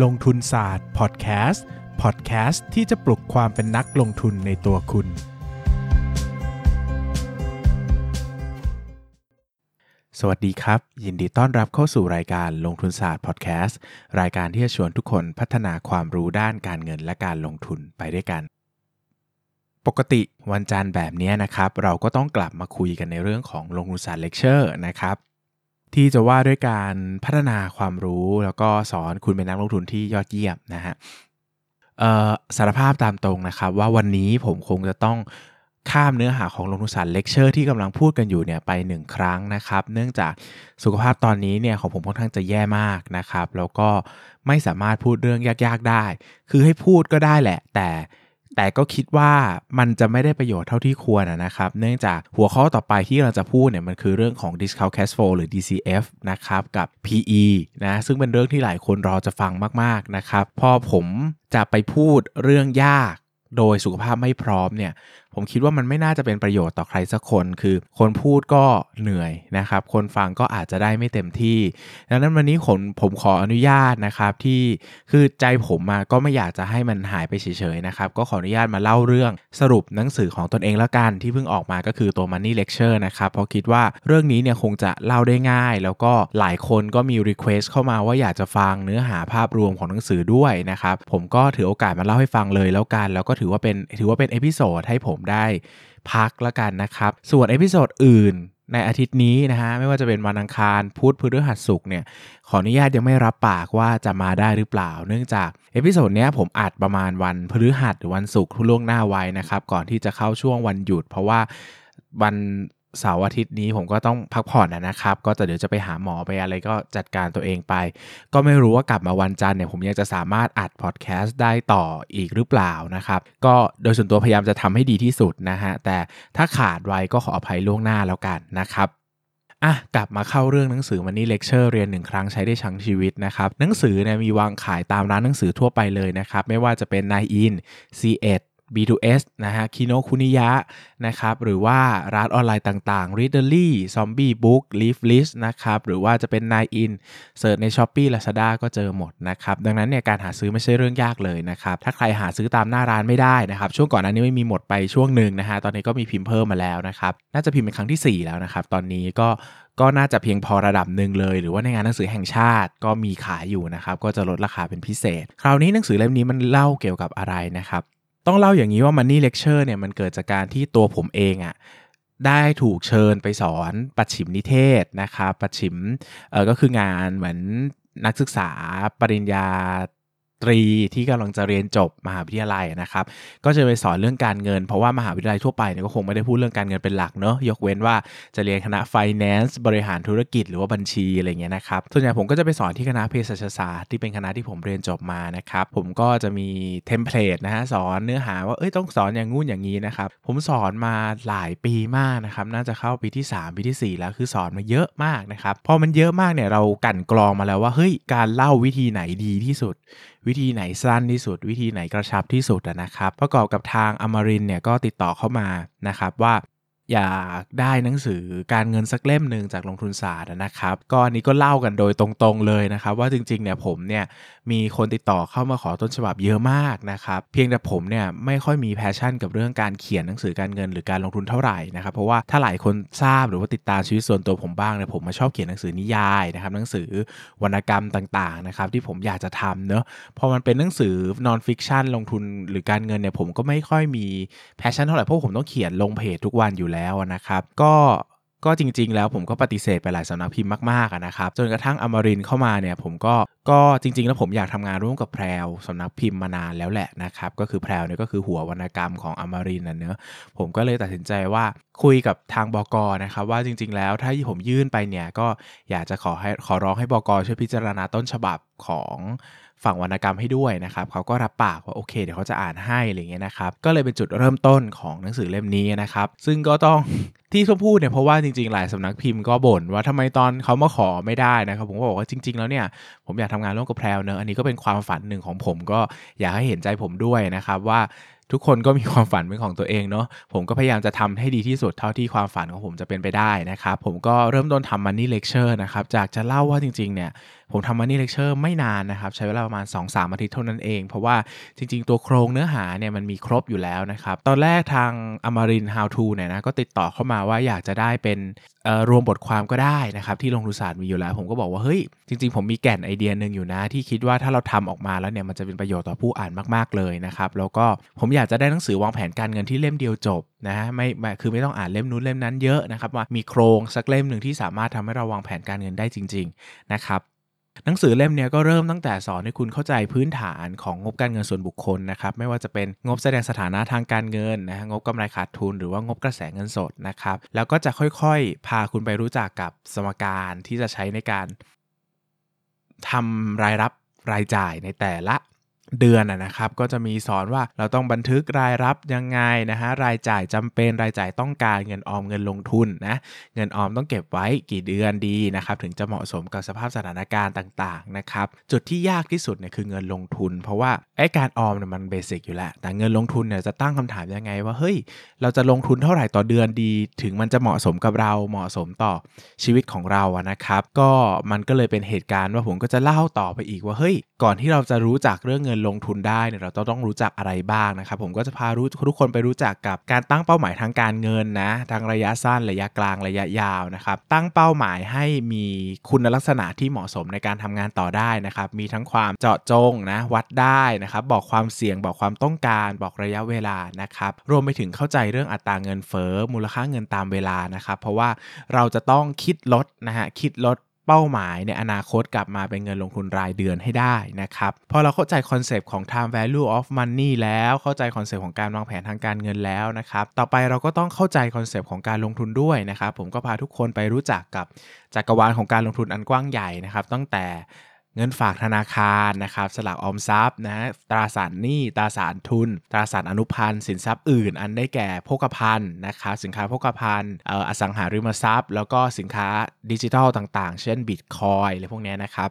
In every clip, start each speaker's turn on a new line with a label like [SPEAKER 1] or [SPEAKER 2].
[SPEAKER 1] ลงทุนศาสตร์พอดแคสต์พอดแคสต์ที่จะปลุกความเป็นนักลงทุนในตัวคุณ สวัสดีครับ ยินดีต้อนรับเข้าสู่รายการลงทุนศาสตร์พอดแคสต์รายการที่จะชวนทุกคนพัฒนาความรู้ด้านการเงินและการลงทุนไปด้วยกัน ปกติวันจันทร์แบบนี้นะครับ เราก็ต้องกลับมาคุยกันในเรื่องของลงทุนศาสตร์เลคเชอร์นะครับ ที่จะว่าด้วยการพัฒนาความรู้แล้วก็สอนคุณเป็นนักลงทุนที่ยอดเยี่ยมนะฮะสารภาพตามตรงนะครับ ว่าวันนี้ผมคงจะต้องข้ามเนื้อหาของลงทุนศาสตร์เลคเชอร์ที่กำลังพูดกันอยู่เนี่ยไปหนึ่งครั้งนะครับ เนื่องจากสุขภาพตอนนี้เนี่ยของผมค่อนข้างจะแย่มากนะครับ แล้วก็ไม่สามารถพูดเรื่องยากๆได้ คือให้พูดก็ได้แหละ แต่ แต่ก็คิดว่ามันจะไม่ได้ประโยชน์เท่าที่ควรนะครับ เนื่องจากหัวข้อต่อไปที่เราจะพูดเนี่ยมันคือเรื่องของ discount cash flow หรือ DCF นะครับกับ PE นะซึ่งเป็นเรื่องที่หลายคนรอจะฟังมากๆนะครับ พอผมจะไปพูดเรื่องยากโดยสุขภาพไม่พร้อมเนี่ย ผมคิดว่ามันไม่น่าจะเป็นประโยชน์ต่อใครสักคน คือคนพูดก็เหนื่อยนะครับ คนฟังก็อาจจะได้ไม่เต็มที่ ดังนั้นวันนี้ผมผมขออนุญาตนะครับที่คือใจผมมาก็ไม่อยากจะให้มันหายไปเฉยๆนะครับ ก็ขออนุญาตมาเล่าเรื่องสรุปหนังสือของตนเองแล้วกันที่เพิ่งออกมาก็คือตัว Money Lecture นะครับ เพราะคิดว่าเรื่องนี้เนี่ยคงจะเล่าได้ง่าย แล้วก็หลายคนก็มี Request เข้ามาว่าอยากจะฟังเนื้อหาภาพรวมของหนังสือด้วยนะครับ ผมก็ถือโอกาสมาเล่าให้ฟังเลยแล้วกัน แล้วก็ถือว่าเป็นถือว่าเป็น episode ให้ผมได้พักแล้วกันนะครับ ส่วน episode อื่นในอาทิตย์นี้นะฮะไม่ว่าจะเป็นวันอังคารพุธพฤหัสศุกร์เนี่ยขออนุญาตยังไม่รับปากว่าจะมาได้หรือเปล่า เนื่องจาก episode เนี้ยผมอัดประมาณวันพฤหัสหรือวันศุกร์ล่วงหน้าไว้นะครับ ก่อนที่จะเข้าช่วงวันหยุด เพราะว่าวัน เสาร์อาทิตย์นี้ผมก็ต้องพักผ่อนนะครับ ก็จะเดี๋ยวจะไปหาหมอไปอะไรก็จัดการตัวเองไป ก็ไม่รู้ว่ากลับมาวันจันทร์เนี่ยผมยังจะสามารถอัดพอดแคสต์ได้ต่ออีกหรือเปล่านะครับ ก็โดยส่วนตัวพยายามจะทำให้ดีที่สุดนะฮะ แต่ถ้าขาดไว้ก็ขออภัยล่วงหน้าแล้วกันนะครับอะกลับมาเข้าเรื่องหนังสือมันนี่เลคเชอร์เรียนหนึ่งครั้งใช้ได้ทั้งชีวิตนะครับหนังสือเนี่ยมีวางขายตามร้านหนังสือทั่วไปเลยนะครับ ไม่ว่าจะเป็นนายอิน C1 B2S นะฮะคิโนคุนิยะนะครับหรือว่าร้านออนไลน์ต่างๆ Readerly Zombie Book Leaf List นะครับหรือว่าจะเป็น Nine In เสิร์ชใน Shopee Lazada ก็เจอหมดนะครับดังนั้นเนี่ยการหาซื้อไม่ใช่เรื่องยากเลยนะครับถ้าใครหาซื้อตามหน้าร้านไม่ได้นะครับช่วงก่อนอันนี้ไม่มีหมดไปช่วงหนึ่งนะฮะตอนนี้ก็มีพิมพ์เพิ่มมาแล้วนะครับน่าจะพิมพ์เป็นครั้งที่ 4 แล้วนะครับตอนนี้ก็ก็น่าจะเพียงพอระดับหนึ่งเลย หรือว่าในงานหนังสือแห่งชาติก็มีขายอยู่นะครับก็จะลดราคาเป็นพิเศษ คราวนี้หนังสือเล่มนี้มันเล่าเกี่ยวกับอะไรนะครับ ต้องเล่าอย่างนี้ว่า Money Lecture เนี่ยมันเกิดจากการที่ตัวผมเองอะ่ะได้ถูกเชิญไปสอนปัจฉิมนิเทศนะครับปัจฉิมเออก็คืองานเหมือนนักศึกษาปริญญา ตรีที่กำลังจะเรียนจบมหาวิทยาลัยนะครับ ก็จะไปสอนเรื่องการเงิน เพราะว่ามหาวิทยาลัยทั่วไปเนี่ยก็คงไม่ได้พูดเรื่องการเงินเป็นหลักเนอะยกเว้นว่าจะเรียนคณะ finance บริหารธุรกิจหรือว่าบัญชีอะไรเงี้ยนะครับส่วนใหญ่ผมก็จะไปสอนที่คณะเภสัชศาสตร์ที่เป็นคณะที่ผมเรียนจบมานะครับผมก็จะมีtemplate นะฮะสอนเนื้อหาว่าเอ้ยต้องสอนอย่างงู้นอย่างนี้นะครับผมสอนมาหลายปีมากนะครับน่าจะเข้าปีที่ 3 ปีที่ 4 แล้วคือสอนมาเยอะมากนะครับพอมันเยอะมากเนี่ยเรากลั่นกรองมาแล้วว่าเฮ้ยการเล่าวิธีไหนดีที่สุดวิธีไหนสั้นที่สุด วิธีไหนกระชับที่สุดนะครับ ประกอบกับทางอมรินเนี่ยก็ติดต่อเข้ามานะครับว่า อยากได้หนังสือการเงินสักเล่มหนึ่งจากลงทุนศาสตร์นะครับ ก็อันนี้ก็เล่ากันโดยตรงๆเลยนะครับ ว่าจริงๆเนี่ยผมเนี่ยมีคนติดต่อเข้ามาขอต้นฉบับเยอะมากนะครับ เพียงแต่ผมเนี่ยไม่ค่อยมี passion กับเรื่องการเขียนหนังสือการเงินหรือการลงทุนเท่าไหร่นะครับเพราะว่าถ้าหลายคนทราบหรือว่าติดตามชีวิตส่วนตัวผมบ้างเนี่ยผมมาชอบเขียนหนังสือนิยายนะครับหนังสือวรรณกรรมต่างๆนะครับที่ผมอยากจะทำเนอะพอมันเป็นหนังสือ non-fiction ลงทุนหรือการเงินเนี่ยผมก็ไม่ค่อยมี passion เท่าไหร่เพราะผมต้องเขียนลงเพจทุกวันอยู่แล้วนะครับ ก็ก็จริง ๆ แล้วผมก็ปฏิเสธไปหลายสำนักพิมพ์มากๆนะครับจนกระทั่งอมรินเข้ามาเนี่ยผมก็ก็จริง ๆ แล้วผมอยากทำงานร่วมกับแพรวสำนักพิมพ์มานานแล้วแหละนะครับก็คือแพรวเนี่ยก็คือหัววรรณกรรมของอมรินนะเนอะผมก็เลยตัดสินใจว่าคุยกับทางบกนะครับว่าจริง ๆ แล้วถ้าผมยื่นไปเนี่ยก็อยากจะขอให้ขอร้องให้บกช่วยพิจารณาต้นฉบับของ ฝั่งวรรณกรรมให้ด้วยนะครับเขาก็รับปากว่าโอเคเดี๋ยวเขาจะอ่านให้อะไรเงี้ยนะครับก็เลยเป็นจุดเริ่มต้นของหนังสือเล่มนี้นะครับซึ่งก็ต้องที่เขาพูดเนี่ยเพราะว่าจริงๆ หลายสำนักพิมพ์ก็บ่นว่าทำไมตอนเขามาขอไม่ได้นะครับผมก็บอกว่าจริง ๆ แล้วเนี่ยผมอยากทำงานร่วมกับแพรวเนอะอันนี้ก็เป็นความฝันหนึ่งของผมก็อยากให้เห็นใจผมด้วยนะครับว่าทุกคนก็มีความฝันเป็นของตัวเองเนาะผมก็พยายามจะทำให้ดีที่สุดเท่าที่ความฝันของผมจะเป็นไปได้นะครับผมก็เริ่มต้นทำ Money Lecture นะครับจากจะเล่าว่าจริงๆเนี่ย ผมทำ Money Lecture ไม่นานนะครับ ใช้เวลาประมาณ 2-3 อาทิตย์เท่านั้นเอง เพราะว่าจริง ๆ ตัวโครงเนื้อหาเนี่ยมันมีครบอยู่แล้วนะครับ ตอนแรกทางอมริน How to เนี่ยนะก็ติดต่อเข้ามาว่าอยากจะได้เป็นรวมบทความก็ได้นะครับ ที่ลงทุนศาสตร์มีอยู่แล้ว ผมก็บอกว่าเฮ้ยจริง ๆ ผมมีแก่นไอเดียหนึ่งอยู่นะ ที่คิดว่าถ้าเราทำออกมาแล้วเนี่ยมันจะเป็นประโยชน์ต่อผู้อ่านมากๆเลยนะครับแล้วก็ผมอยากจะได้หนังสือวางแผนการเงินที่เล่มเดียวจบนะไม่คือไม่ต้องอ่านเล่มนู้นเล่มนั้นเยอะนะครับว่ามีโครงสักเล่มหนึ่งที่สามารถทำให้เราวางแผนการเงินได้จริง ๆ นะครับ หนังสือเล่มนี้ก็เริ่มตั้งแต่สอนให้คุณเข้าใจพื้นฐานของงบการเงินส่วนบุคคลนะครับไม่ว่าจะเป็นงบแสดงสถานะทางการเงินนะงบกำไรขาดทุนหรือว่างบกระแสเงินสดนะครับแล้วก็จะค่อยๆ พาคุณไปรู้จักกับสมการที่จะใช้ในการทำรายรับรายจ่ายในแต่ละ เดือนนะครับก็จะมีสอนว่าเราต้องบันทึกรายรับยังไงนะฮะรายจ่ายจำเป็นรายจ่ายต้องการเงินออมเงินลงทุนนะเงินออมต้องเก็บไว้กี่เดือนดีนะครับถึงจะเหมาะสมกับสภาพสถานการณ์ต่างๆนะครับจุดที่ยากที่สุดเนี่ยคือเงินลงทุน เพราะว่าไอ้การออมเนี่ยมันเบสิกอยู่แล้วแต่เงินลงทุนเนี่ยจะตั้งคำถามยังไงว่าเฮ้ยเราจะลงทุนเท่าไหร่ต่อเดือนดี ถึงมันจะเหมาะสมกับเราเหมาะสมต่อชีวิตของเราอะนะครับก็มันก็เลยเป็นเหตุการณ์ว่าผมก็จะเล่าต่อไปอีกว่าเฮ้ยก่อนที่เราจะรู้จักเรื่องเงินลงทุนได้เนี่ยเราต้องรู้จักอะไรบ้างนะครับผมก็จะพารู้ทุกคนไปรู้จักกับการตั้งเป้าหมายทางการเงินนะทางระยะสั้นระยะกลางระยะยาวนะครับตั้งเป้าหมายให้มีคุณลักษณะที่เหมาะสมในการทำงานต่อได้นะครับมีทั้งความเจาะจงนะวัดได้นะครับบอกความเสี่ยงบอกความต้องการ บอกระยะเวลานะครับรวมไปถึงเข้าใจเรื่องอัตราเงินเฟ้อมูลค่าเงินตามเวลานะครับเพราะว่าเราจะต้องคิดลดนะฮะคิดลด เป้าหมายในอนาคตกลับมาเป็นเงินลงทุนรายเดือนให้ได้นะครับพอเราเข้าใจคอนเซปต์ของ time value of money แล้วเข้าใจ concept ของการวางแผนทางการเงินแล้วนะครับต่อไปเราก็ต้องเข้าใจ concept ของการลงทุนด้วยนะครับผมก็พาทุกคนไปรู้จักกับจักรวาลของการลงทุนอันกว้างใหญ่นะครับตั้งแต่ เงินฝากธนาคารนะครับสลากออมทรัพย์นะตราสารหนี้ตราสารทุน ตราสารอนุพันธ์สินทรัพย์อื่น อันได้แก่โภคภัณฑ์นะครับสินค้าโภคภัณฑ์อสังหาริมทรัพย์ แล้วก็สินค้าดิจิทัลต่างๆ เช่นบิตคอยอะไรพวกนี้นะครับ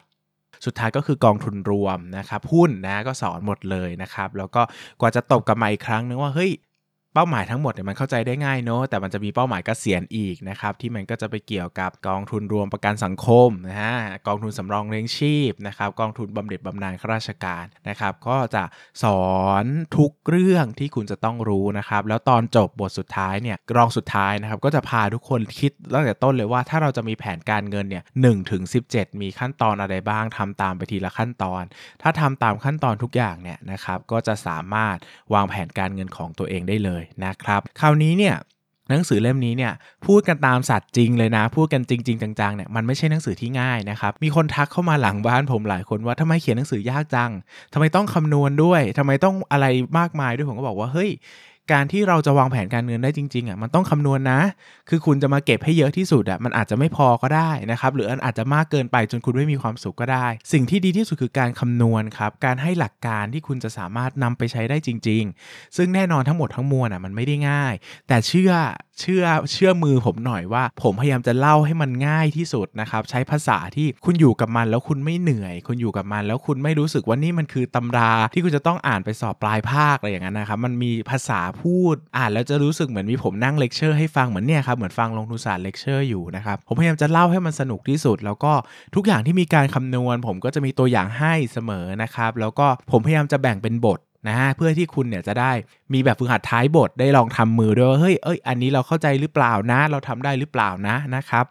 [SPEAKER 1] สุดท้ายก็คือกองทุนรวมนะครับหุ้นนะก็สอนหมดเลยนะครับ แล้วก็กว่าจะตบกับมาอีกครั้งนึงว่าเฮ้ย เป้าหมายทั้งหมดเนี่ยมันเข้าใจได้ง่ายเนาะแต่มันจะมีเป้าหมายกเกษียณอีกนะครับที่มันก็จะไปเกี่ยวกับกองทุนรวมประกันสังคมนะฮะกองทุนสำรองเลี้ยงชีพนะครับกองทุนบำเหน็จบำนาญข้าราชการนะครับก็จะสอนทุกเรื่องที่คุณจะต้องรู้นะครับแล้วตอนจบบทสุดท้ายเนี่ยรองสุดท้ายนะครับก็จะพาทุกคนคิดตั้งแต่ต้นเลยว่าถ้าเราจะมีแผนการเงินเนี่ยหนึ่งถึงสิมีขั้นตอนอะไรบ้างทำตามไปทีละขั้นตอน ถ้าทำตามขั้นตอนทุกอย่างเนี่ยนะครับก็จะสามารถวางแผนการเงินของตัวเองได้เลยนะครับคราวนี้เนี่ยหนังสือเล่มนี้เนี่ยพูดกันตามสัตว์จริงเลยนะ พูดกันจริง ๆ จังๆเนี่ยมันไม่ใช่หนังสือที่ง่ายนะครับมีคนทักเข้ามาหลังบ้านผมหลายคนว่าทำไมเขียนหนังสือยากจังทำไมต้องคำนวณด้วยทำไมต้องอะไรมากมายด้วยผมก็บอกว่าเฮ้ย การที่เราจะวางแผนการเงินได้จริงๆอะมันต้องคำนวณนะ คือคุณจะมาเก็บให้เยอะที่สุดอะมันอาจจะไม่พอก็ได้นะครับหรืออาจจะมากเกินไปจนคุณไม่มีความสุขก็ได้ สิ่งที่ดีที่สุดคือการคำนวณครับการให้หลักการที่คุณจะสามารถนำไปใช้ได้จริง ๆ ซึ่งแน่นอนทั้งหมดทั้งมวลอะมันไม่ได้ง่าย แต่เชื่อเชื่อเชื่อมือผมหน่อยว่า ผมพยายามจะเล่าให้มันง่ายที่สุดนะครับใช้ภาษาที่คุณอยู่กับมันแล้วคุณไม่เหนื่อย คุณอยู่กับมัน แล้วคุณไม่รู้สึกว่านี่มันคือตำราที่คุณจะต้องอ่านไปสอบปลายภาคอะไรอย่างนั้นนะครับมันมีภาษาพูด อ่านแล้วจะรู้สึกเหมือนมีผมนั่งเลคเชอร์ให้ฟังเหมือนเนี่ยครับเหมือนฟังลงทุนศาสตร์เลคเชอร์อยู่นะครับผมพยายามจะเล่าให้มันสนุกที่สุด แล้วก็ทุกอย่างที่มีการคำนวณ ผมก็จะมีตัวอย่างให้เสมอนะครับแล้วก็ผมพยายามจะแบ่งเป็นบทนะฮะเพื่อที่คุณเนี่ยจะได้มีแบบฝึกหัดท้ายบทได้ลองทำมือด้วยว่าเฮ้ยเอ้ยอันนี้เราเข้าใจหรือเปล่านะ เราทำได้หรือเปล่านะนะครับ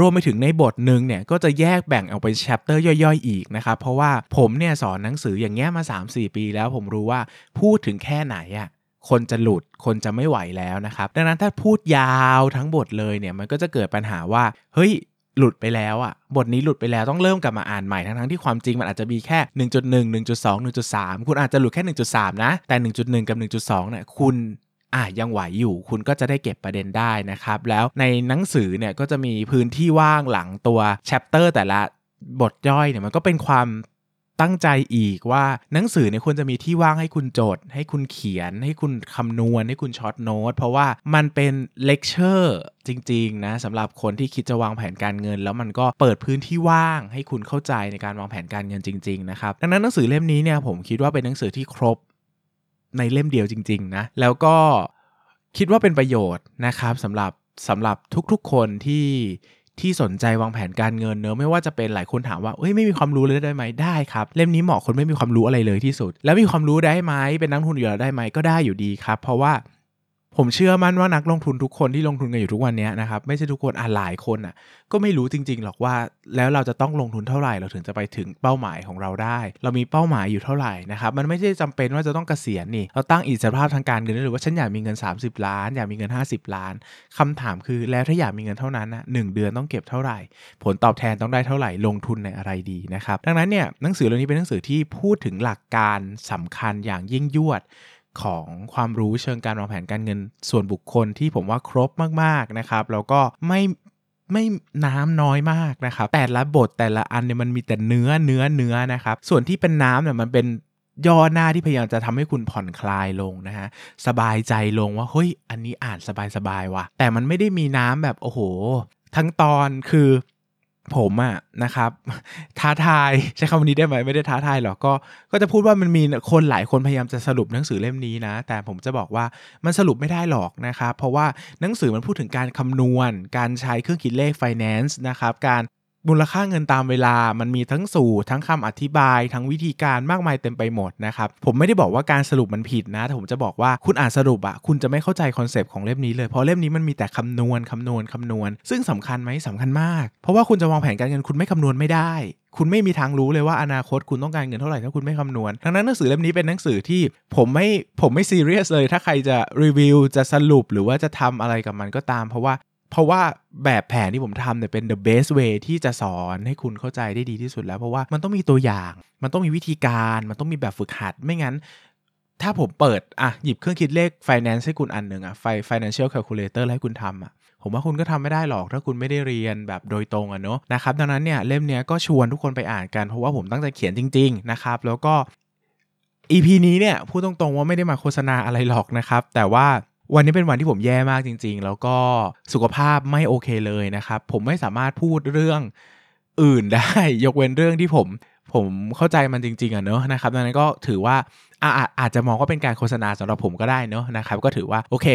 [SPEAKER 1] รวมไปถึงในบทหนึ่งเนี่ยก็จะแยกแบ่งออกเป็นแชปเตอร์ย่อยๆ อีกนะครับ เพราะว่าผมเนี่ยสอนหนังสืออย่างเงี้ยมา 3-4 ปีแล้วผมรู้ว่าพูดถึงแค่ไหนอะ คนจะหลุดคนจะไม่ไหวแล้วนะครับ ดังนั้นถ้าพูดยาวทั้งบทเลยเนี่ยมันก็จะเกิดปัญหาว่า เฮ้ยหลุดไปแล้วอะ่ะบทนี้หลุดไปแล้วต้องเริ่มกลับมาอ่านใหม่ทั้งทั้งที่ความจริงมันอาจจะมีแค่ 1.1 1.2 1.3 คุณอาจจะหลุดแค่ 1.3 นะ แต่ 1.1 กับ 1.2เนี่ยคุณอะยังไหวอยู่คุณก็จะได้เก็บประเด็นได้นะครับ แล้วในหนังสือเนี่ยก็จะมีพื้นที่ว่างหลังตัว chapter แต่ละบทย่อยเนี่ยมันก็เป็นความ ตั้งใจอีกว่าหนังสือเนี่ยควรจะมีที่ว่างให้คุณโจทย์ ให้คุณเขียน ให้คุณคำนวณ ให้คุณ short note เพราะว่ามันเป็นเลคเชอร์จริง ๆ นะสำหรับคนที่คิดจะวางแผนการเงิน แล้วมันก็เปิดพื้นที่ว่างให้คุณเข้าใจในการวางแผนการเงินจริง ๆ นะครับ ดังนั้นหนังสือเล่มนี้เนี่ยผมคิดว่าเป็นหนังสือที่ครบในเล่มเดียวจริง ๆ นะ แล้วก็คิดว่าเป็นประโยชน์นะครับสำหรับสำหรับทุกๆคนที่ ที่สนใจวางแผนการเงินเนอะไม่ว่าจะเป็นหลายคนถามว่าเอ้ยไม่มีความรู้เลยได้ไหมได้ครับเล่มนี้เหมาะคนไม่มีความรู้อะไรเลยที่สุด แล้วมีความรู้ได้ไหมเป็นนักทุนอยู่แล้วได้ไหมก็ได้อยู่ดีครับ เพราะว่า ผมเชื่อมั่นว่านักลงทุนทุกคนที่ลงทุนกันอยู่ทุกวันนี้นะครับไม่ใช่ทุกคนอ่าหลายคนอะก็ไม่รู้จริง ๆ หรอกว่า แล้วเราจะต้องลงทุนเท่าไหร่เราถึงจะไปถึงเป้าหมายของเราได้ เรามีเป้าหมายอยู่เท่าไหร่นะครับมันไม่ใช่จำเป็นว่าจะต้องเกษียณนี่เราตั้งอิสรภาพทางการเงินหรือว่าฉันอยากมีเงิน 30 ล้าน อยากมีเงิน 50 ล้านคำถามคือแล้วถ้าอยากมีเงินเท่านั้นนะหเดือนต้องเก็บเท่าไหร่ ผลตอบแทนต้องได้เท่าไหร่ลงทุนในอะไรดีนะครับดังนั้นเนี่ยหนังสือเล่มนี้เป็นหนังสือที่พูดถึงหลักการสำคัญอย่างยิ่งยวด ของความรู้เชิงการวางแผนการเงินส่วนบุคคลที่ผมว่าครบมากๆนะครับ แล้วก็ไม่ไม่น้ำน้อยมากนะครับ แต่ละบทแต่ละอันเนี่ยมันมีแต่เนื้อเนื้อเนื้อนะครับ ส่วนที่เป็นน้ำเนี่ยมันเป็นย่อหน้าที่พยายามจะทำให้คุณผ่อนคลายลงนะฮะสบายใจลงว่าเฮ้ยอันนี้อ่านสบายๆว่ะแต่มันไม่ได้มีน้ำแบบโอ้โห ทั้งตอนคือ ผมอะนะครับ ท้าทายใช้คำนี้ได้ไหมไม่ได้ท้าทายหรอกก็ ก็จะพูดว่ามันมีคนหลายคนพยายามจะสรุปหนังสือเล่มนี้นะ แต่ผมจะบอกว่ามันสรุปไม่ได้หรอกนะครับ เพราะว่าหนังสือมันพูดถึงการคำนวณ การใช้เครื่องคิดเลข finance นะครับ การ มูลค่าเงินตามเวลามันมีทั้งสูตรทั้งคำอธิบาย ทั้งวิธีการมากมายเต็มไปหมดนะครับ ผมไม่ได้บอกว่าการสรุปมันผิดนะ แต่ผมจะบอกว่าคุณอ่านสรุปอะคุณจะไม่เข้าใจ concept ของเล่มนี้เลย เพราะเล่มนี้มันมีแต่คำนวณคำนวณคำนวณ ซึ่งสำคัญไหมสำคัญมาก เพราะว่าคุณจะวางแผนการเงินคุณไม่คำนวณไม่ได้คุณไม่มีทางรู้เลยว่าอนาคตคุณต้องการเงินเท่าไหร่ถ้าคุณไม่คำนวณ ดังนั้นหนังสือเล่มนี้เป็นหนังสือที่ผมไม่ผมไม่ซีเรียสเลย ถ้าใครจะรีวิวจะสรุปหรือว่าจะทำอะไรกับมันก็ตาม เพราะว่า เพราะว่าแบบแผนที่ผมทำเนี่ยเป็น the best way ที่จะสอนให้คุณเข้าใจได้ดีที่สุดแล้ว เพราะว่ามันต้องมีตัวอย่าง มันต้องมีวิธีการ มันต้องมีแบบฝึกหัด ไม่งั้น ถ้าผมเปิดอะหยิบเครื่องคิดเลข finance ให้คุณอันหนึ่งอะไฟ financial calculator ให้คุณทำอะผมว่าคุณก็ทำไม่ได้หรอกถ้าคุณไม่ได้เรียนแบบโดยตรงอะเนาะนะครับดังนั้นเนี่ยเล่มเนี้ยก็ชวนทุกคนไปอ่านกันเพราะว่าผมตั้งใจเขียนจริง ๆ นะครับ แล้วก็ EP นี้เนี่ยพูดตรงๆว่าไม่ได้มาโฆษณาอะไรหรอกนะครับ แต่ว่า วันนี้เป็นวันที่ผมแย่มากจริง ๆ แล้วก็สุขภาพไม่โอเคเลยนะครับ ผมไม่สามารถพูดเรื่องอื่นได้ ยกเว้นเรื่องที่ผม ผมเข้าใจมันจริง ๆอะเนอะนะครับดังนั้นก็ถือว่าอาอาจจะมองว่าเป็นการโฆษณาสำหรับผมก็ได้เนอะนะครับก็ถือว่าโอเค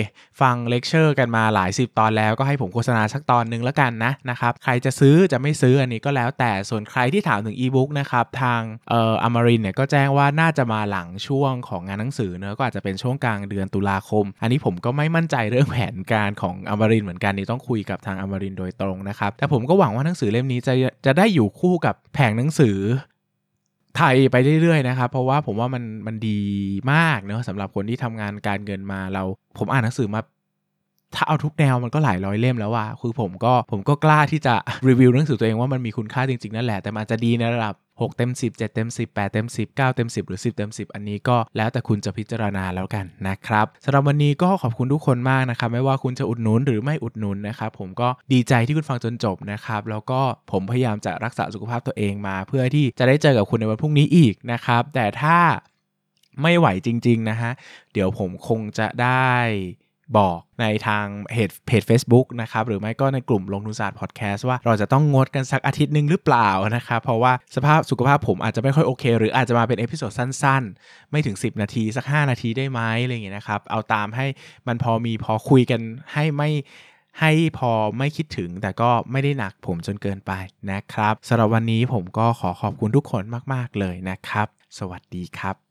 [SPEAKER 1] ฟังเลคเชอร์กันมาหลายสิบตอนแล้วก็ให้ผมโฆษณาสักตอนนึงแล้วกันนะนะครับใครจะซื้อจะไม่ซื้ออันนี้ก็แล้ว แต่ส่วนใครที่ถามถึงอีบุ๊กนะครับทางเอ่ออมรินเนี่ยก็แจ้งว่าน่าจะมาหลังช่วงของงานหนังสือเนอะก็อาจจะเป็นช่วงกลางเดือนตุลาคม อันนี้ผมก็ไม่มั่นใจเรื่องแผนการของอมรินเหมือนกันนี่ต้องคุยกับทางอมรินโดยตรงนะครับแต่ผมก็หวังว่าหนังสือเล่มนี้จะจะได้อยู่คู่กับแผงหนังสือ ไทยไปเรื่อยๆนะครับ เพราะว่าผมว่ามันมันดีมากเนอะสำหรับคนที่ทำงานการเงินมาเรา ผมอ่านหนังสือมา ถ้าเอาทุกแนวมันก็หลายร้อยเล่มแล้วว่าคือผมก็ผมก็กล้าที่จะรีวิวหนังสือตัวเองว่ามันมีคุณค่าจริงๆนั่นแหละแต่มันจะดีในระดับ 6 เต็ม 10 7 เต็ม 10 8 เต็ม 10 9 เต็ม 10 หรือ 10 เต็ม 10 อันนี้ก็แล้วแต่คุณจะพิจารณาแล้วกันนะครับสำหรับวันนี้ก็ขอบคุณทุกคนมากนะครับ ไม่ว่าคุณจะอุดหนุนหรือไม่อุดหนุนนะครับผมก็ดีใจที่คุณฟังจนจบนะครับแล้วก็ผมพยายามจะรักษาสุขภาพตัวเองมา เพื่อที่จะได้เจอกับคุณในวันพรุ่งนี้อีกนะครับแต่ถ้าไม่ไหวจริง ๆ นะฮะ เดี๋ยวผมคงจะได้ บอกในทางเพจเพจ Facebook นะครับหรือไม่ก็ในกลุ่มลงทุนศาสตร์พอดแคสต์ว่าเราจะต้องงดกันสักอาทิตย์หนึ่งหรือเปล่านะครับเพราะว่าสภาพสุขภาพผมอาจจะไม่ค่อยโอเค หรืออาจจะมาเป็น episode สั้นๆ ไม่ถึง 10 นาทีสัก 5 นาทีได้ไหมอะไรอย่างเงี้ยนะครับเอาตามให้มันพอมีพอคุยกันให้ไม่ให้พอไม่คิดถึงแต่ก็ไม่ได้หนักผมจนเกินไปนะครับสำหรับวันนี้ผมก็ขอขอบคุณทุกคนมาก ๆ เลยนะครับ สวัสดีครับ